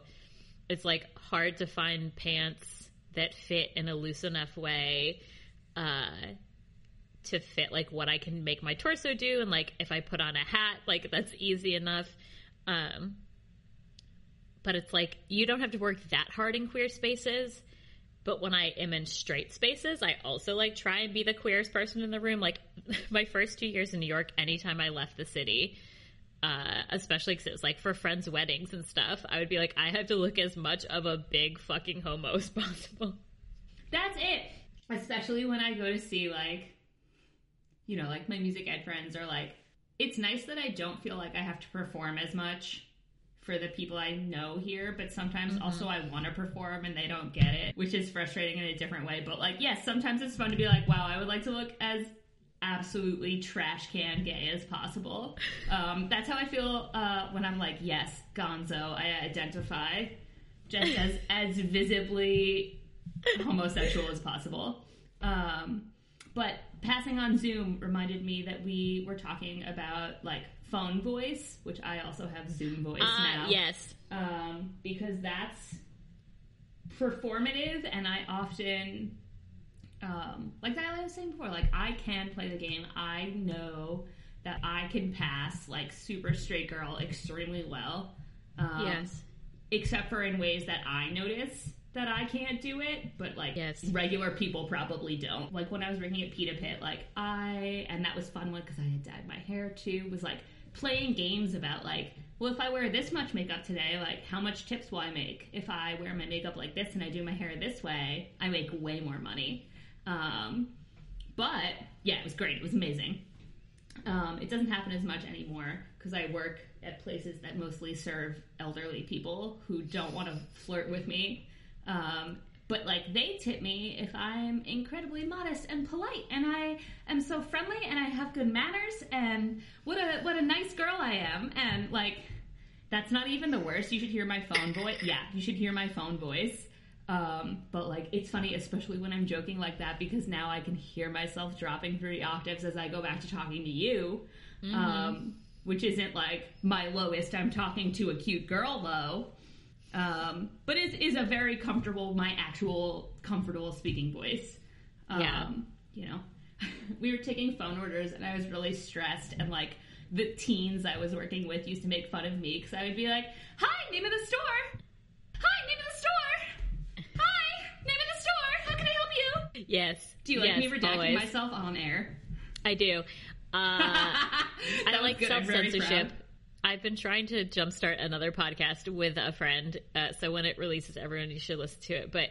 it's like hard to find pants that fit in a loose enough way uh to fit like what I can make my torso do and like if I put on a hat like that's easy enough. Um but it's like you don't have to work that hard in queer spaces but when I am in straight spaces I also like try and be the queerest person in the room like [LAUGHS] my first 2 years in New York anytime I left the city uh, especially because it was like for friends' weddings and stuff, I would be like, I have to look as much of a big fucking homo as [LAUGHS] possible. That's it. Especially when I go to see like, you know, like my music ed friends are like, it's nice that I don't feel like I have to perform as much for the people I know here, but sometimes also I want to perform and they don't get it, which is frustrating in a different way. But like, yes, sometimes it's fun to be like, wow, I would like to look as absolutely trash can gay as possible. [LAUGHS] Um, that's how I feel uh, when I'm like, yes, Gonzo, I identify just as [LAUGHS] as visibly homosexual as possible. Um, but passing on Zoom reminded me that we were talking about like phone voice, which I also have Zoom voice now. Ah, yes. Um, because that's performative, and I often, um, like I was saying before, like I can play the game. I know that I can pass like super straight girl extremely well. Um, yes. except for in ways that I notice that I can't do it, but like Yes. regular people probably don't. Like when I was working at Pita Pit, like I, and that was fun one because I had dyed my hair too, was like playing games about like, well, if I wear this much makeup today, like how much tips will I make? If I wear my makeup like this and I do my hair this way, I make way more money. Um, but yeah, it was great. It was amazing. Um, it doesn't happen as much anymore because I work at places that mostly serve elderly people who don't want to flirt with me. Um, but like they tip me if I'm incredibly modest and polite, and I am so friendly, and I have good manners, and what a what a nice girl I am, and like That's not even the worst. You should hear my phone voice. Yeah, you should hear my phone voice. Um, but like, it's funny, especially when I'm joking like that, because now I can hear myself dropping three octaves as I go back to talking to you. Um, which isn't like my lowest. I'm talking to a cute girl low. Um, but it is a very comfortable, my actual comfortable speaking voice. Um, Yeah. You know, [LAUGHS] we were taking phone orders and I was really stressed and like the teens I was working with used to make fun of me because I would be like, "Hi, name of the store. Hi, name of the store. Hi, name of the store. How can I help you?" Yes. Do you like me redacting always. myself on air? I do. Uh, [LAUGHS] I like self censorship. I've been trying to jumpstart another podcast with a friend, uh, so when it releases, everyone you should listen to it. But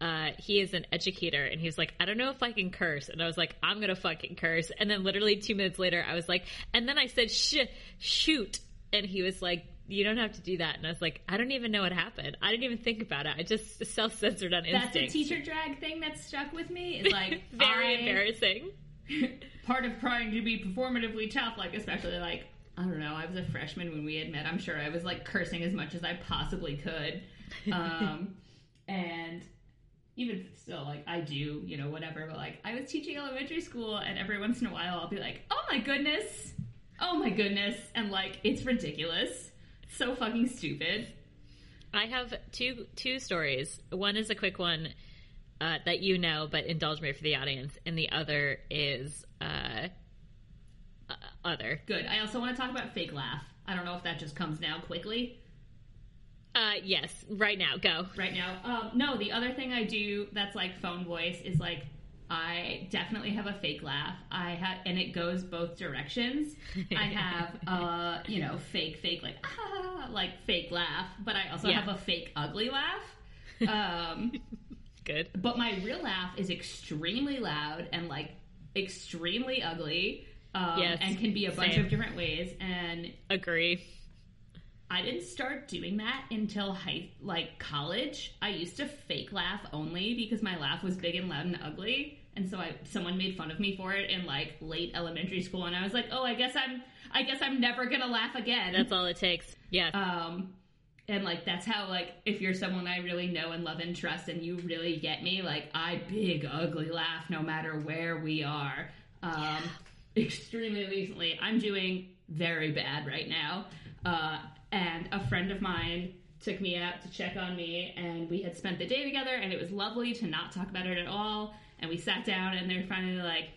uh, he is an educator, and he was like, "I don't know if I can curse," and I was like, "I'm gonna fucking curse." And then literally two minutes later, I was like, and then I said, "Sh, shoot," and he was like. You don't have to do that. And I was like, I don't even know what happened. I didn't even think about it. I just [LAUGHS] self censored on instinct. That's a teacher drag thing that stuck with me. Is like [LAUGHS] Very I- embarrassing. [LAUGHS] part of trying to be performatively tough, like especially like I don't know, I was a freshman when we had met. I'm sure I was like cursing as much as I possibly could. Um [LAUGHS] and even still, like I do, you know, whatever, but like I was teaching elementary school and every once in a while I'll be like, Oh my goodness. Oh my goodness and like it's ridiculous. So fucking stupid. I have two two stories. One is a quick one uh, that you know, but indulge me for the audience, and the other is uh, other. Good. I also want to talk about fake laugh. I don't know if that just comes now quickly. Uh, yes, right now, go. right now. Um, no, the other thing I do that's like phone voice is like I definitely have a fake laugh. I have, and it goes both directions. I have, [LAUGHS] uh, you know, fake, fake, like ah, like fake laugh, but I also Yeah. have a fake ugly laugh. [LAUGHS] Um, Good. but my real laugh is extremely loud and like extremely ugly. Um, Yes, and can be a bunch same. of different ways. And Agree. I didn't start doing that until high, like college. I used to fake laugh only because my laugh was big and loud and ugly, and so I someone made fun of me for it in like late elementary school, and I was like, oh, I guess I'm, I guess I'm never gonna laugh again. That's all it takes. Yeah. um, and like that's how like if you're someone I really know and love and trust, and you really get me, like I big ugly laugh no matter where we are. Um, [LAUGHS] extremely recently, I'm doing very bad right now. Uh, and a friend of mine took me out to check on me, and we had spent the day together, and it was lovely to not talk about it at all. And we sat down, and they're finally like,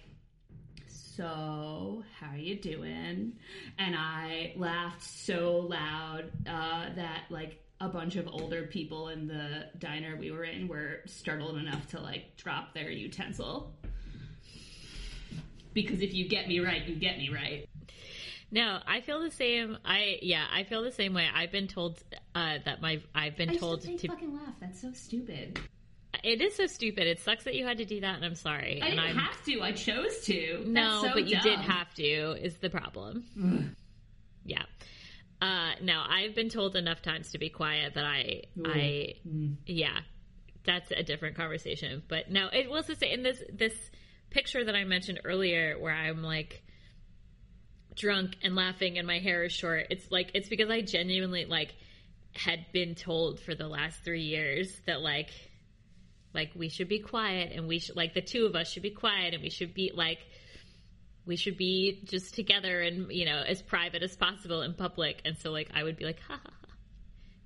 so how are you doing and i laughed so loud uh, that like a bunch of older people in the diner we were in were startled enough to like drop their utensil because if you get me right you get me right no, I feel the same. I yeah, I feel the same way. I've been told uh, that my I've been told to. fucking laugh that's so stupid It is so stupid. It sucks that you had to do that, and I'm sorry. i and didn't I'm have to i chose to No, so but you did have to, is the problem. yeah. Uh, no, I've been told enough times to be quiet that I, I, Mm. yeah, that's a different conversation. But no, it was to say in this, this picture that I mentioned earlier where I'm like drunk and laughing and my hair is short. It's like, it's because I genuinely like had been told for the last three years that like, like we should be quiet and we should like the two of us should be quiet and we should be like we should be just together and you know as private as possible in public and so like i would be like ha ha ha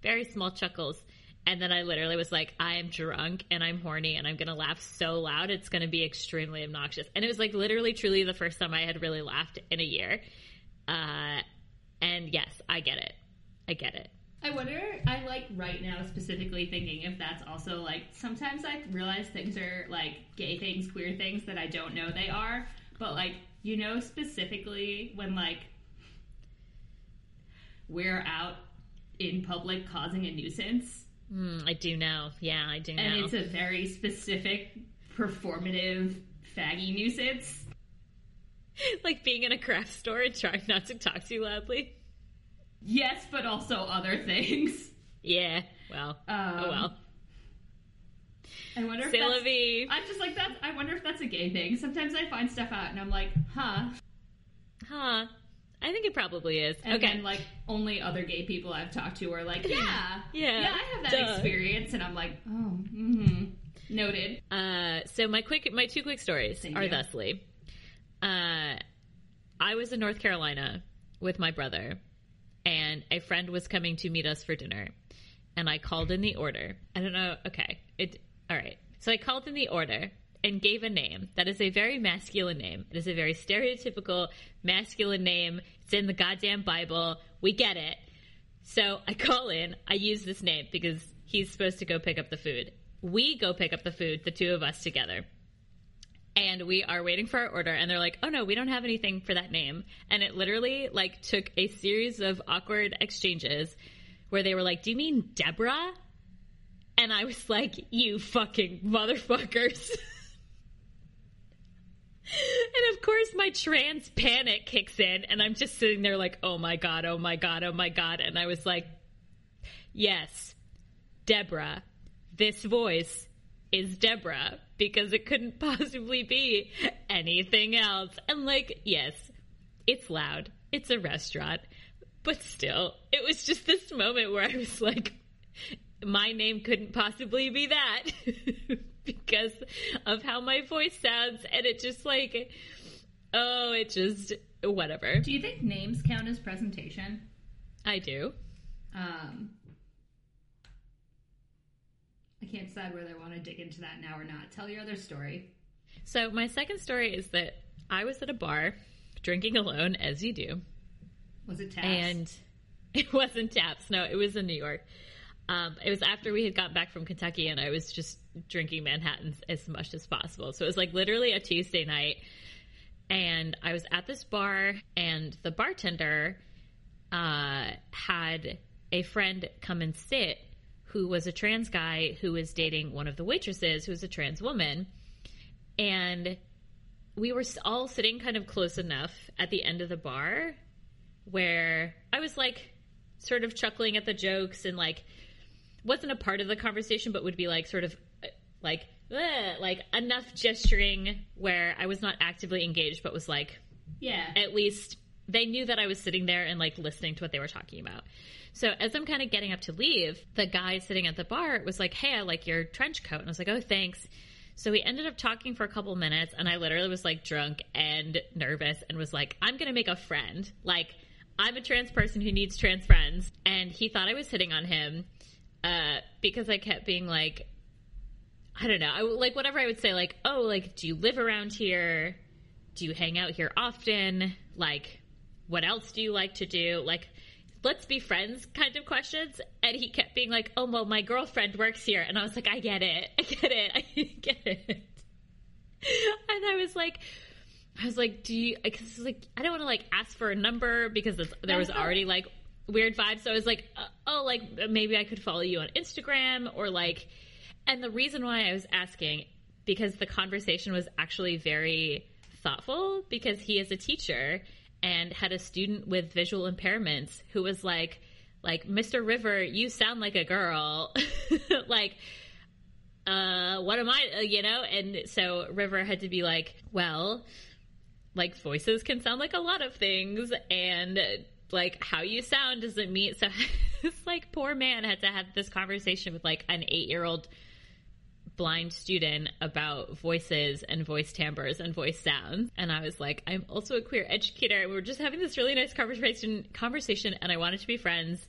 very small chuckles and then i literally was like i am drunk and i'm horny and i'm gonna laugh so loud it's gonna be extremely obnoxious. And it was like literally truly the first time i had really laughed in a year. Uh and yes i get it. I get it. I wonder, I like right now specifically thinking if that's also like sometimes I realize things are like gay things, queer things that I don't know they are, but like, you know, specifically when like we're out in public causing a nuisance mm, i do know yeah i do know and it's a very specific performative faggy nuisance. [LAUGHS] like being in a craft store and trying not to talk too loudly Yes, but also other things. yeah well Um, oh well I wonder if that's. I'm just like that. I wonder if that's a gay thing. Sometimes I find stuff out and I'm like, huh. Huh. I think it probably is. And okay. then, like, only other gay people I've talked to are like, yeah, Yeah, yeah, I have that duh. experience. And I'm like, oh, mm-hmm. Noted. Uh, so my quick, my two quick stories Thank are you. thusly. Uh, I was in North Carolina with my brother, and a friend was coming to meet us for dinner, and I called in the order. I don't know. Okay, it all right. So I called in the order and gave a name that is a very masculine name. It is a very stereotypical masculine name. It's in the goddamn Bible. We get it. So I call in, I use this name because he's supposed to go pick up the food. We go pick up the food, the two of us together. And we are waiting for our order and they're like, "Oh no, we don't have anything for that name." And it literally like took a series of awkward exchanges where they were like, "Do you mean Deborah?" And I was like, "You fucking motherfuckers." [LAUGHS] And of course, my trans panic kicks in, and I'm just sitting there like, oh my God, oh my God, oh my God. And I was like, yes, Deborah, this voice is Deborah because it couldn't [LAUGHS] possibly be anything else. And like, yes, it's loud, it's a restaurant, but still, it was just this moment where I was like, my name couldn't possibly be that [LAUGHS] because of how my voice sounds and it just like oh it just whatever Do you think names count as presentation? i do Um, I can't decide whether I want to dig into that now or not. Tell your other story. so my second story is that i was at a bar drinking alone as you do Was it taps? and [LAUGHS] it wasn't taps no it was in new york um, it was after we had gotten back from kentucky and i was just drinking manhattans as much as possible. So it was like literally a tuesday night. And i was at this bar and the bartender uh, had a friend come and sit who was a trans guy who was dating one of the waitresses who was a trans woman. And we were all sitting kind of close enough at the end of the bar where I was like sort of chuckling at the jokes and like wasn't a part of the conversation but would be like sort of uh, like like enough gesturing where I was not actively engaged but was like yeah. at least they knew that I was sitting there and like listening to what they were talking about. So as I'm kind of getting up to leave, the guy sitting at the bar was like, "Hey, I like your trench coat," and I was like, "Oh, thanks." So we ended up talking for a couple minutes, and I literally was like drunk and nervous, and was like, "I'm gonna make a friend." Like, I'm a trans person who needs trans friends, and he thought I was hitting on him uh, because I kept being like, I don't know, I, like whatever I would say, like, "Oh, like, do you live around here?" do you hang out here often? Like, what else do you like to do? Like, let's be friends kind of questions. And he kept being like, oh, well, my girlfriend works here. And I was like, I get it. I get it. [LAUGHS] I get it. And I was like, I was like, do you, because like, I don't want to like ask for a number because it's, there was already like weird vibes. So I was like, uh, oh, like maybe I could follow you on Instagram or like, and the reason why I was asking because the conversation was actually very thoughtful because he is a teacher and had a student with visual impairments who was like like Mr. River, you sound like a girl. [LAUGHS] like uh what am I, uh, you know? And so River had to be like, well, like voices can sound like a lot of things and like how you sound doesn't mean so [LAUGHS] this like poor man had to have this conversation with like an 8-year-old blind student about voices and voice timbres and voice sounds. And i was like i'm also a queer educator. And we were just having this really nice conversation conversation and i wanted to be friends.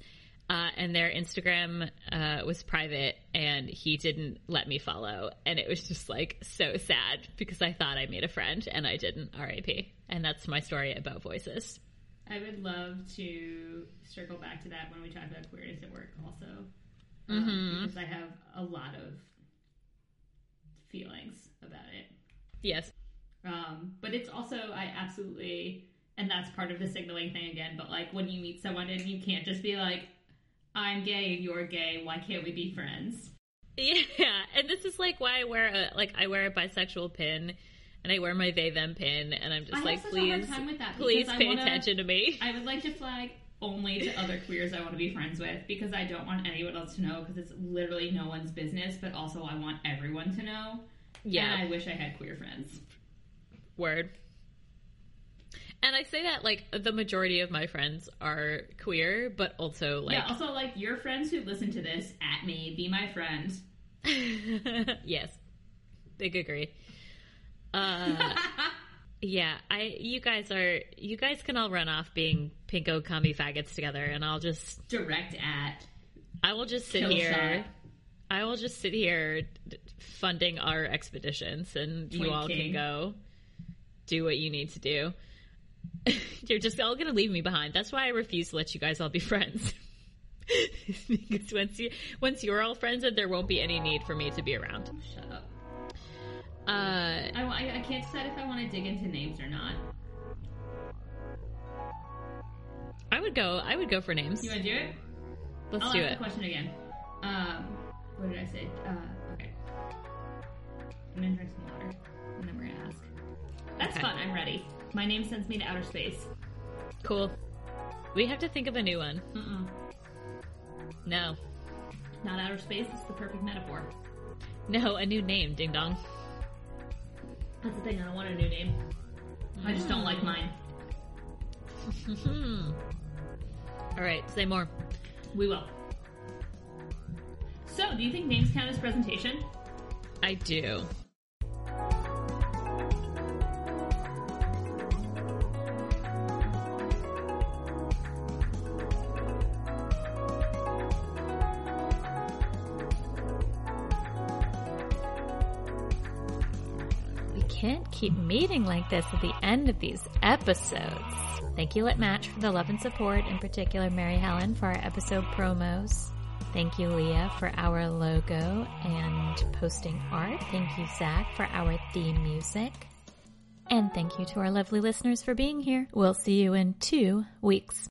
Uh, and their instagram uh, was private and he didn't let me follow. And it was just like so sad because i thought i made a friend and i didn't. Rip and that's my story about voices I would love to circle back to that when we talk about queerness at work, also, um, Mhm. because I have a lot of feelings about it. yes Um, but it's also I absolutely, and that's part of the signaling thing again. But like when you meet someone and you can't just be like, "I'm gay and you're gay. Why can't we be friends?" Yeah, and this is like why I wear a like I wear a bisexual pin, and I wear my they them pin, and I'm just I like, such a hard please, time with that please pay wanna- attention to me. I would like to flag only to other queers I want to be friends with because I don't want anyone else to know because it's literally no one's business. But also, I want everyone to know. yeah, And I wish I had queer friends. word. And I say that like the majority of my friends are queer, but also like yeah. Also, like your friends who listen to this at me, be my friend. [LAUGHS] yes, big agree. Uh, yeah, I you guys are you guys can all run off being pinko commie faggots together, and I'll just Direct at. I will just sit here. shot. I will just sit here funding our expeditions, and you all can go do what you need to do. [LAUGHS] You're just all going to leave me behind. That's why I refuse to let you guys all be [LAUGHS] friends. [LAUGHS] because once you once you're all friends, then there won't be any need for me to be around. Shut up. Uh, I, I, can't decide if I want to dig into names or not. I would go. I would go for names. You want to do it? Let's I'll do ask it. the question again. Um, what did I say? Uh, okay. I'm gonna drink some water, and then we're gonna ask. That's Okay. fun. I'm ready. My name sends me to outer space. Cool. We have to think of a new one. Mm-mm. No, Not outer space. It's the perfect metaphor. no, a new name. Ding dong. That's the thing. I don't want a new name. I just don't like mine. [LAUGHS] All right, say more. We will. So, do you think names count as presentation? I do. Keep meeting like this at the end of these episodes. Thank you, Lit Match, for the love and support, in particular, Mary Helen, for our episode promos. Thank you, Leah, for our logo and posting art. Thank you, Zach, for our theme music. And thank you to our lovely listeners for being here. We'll see you in two weeks.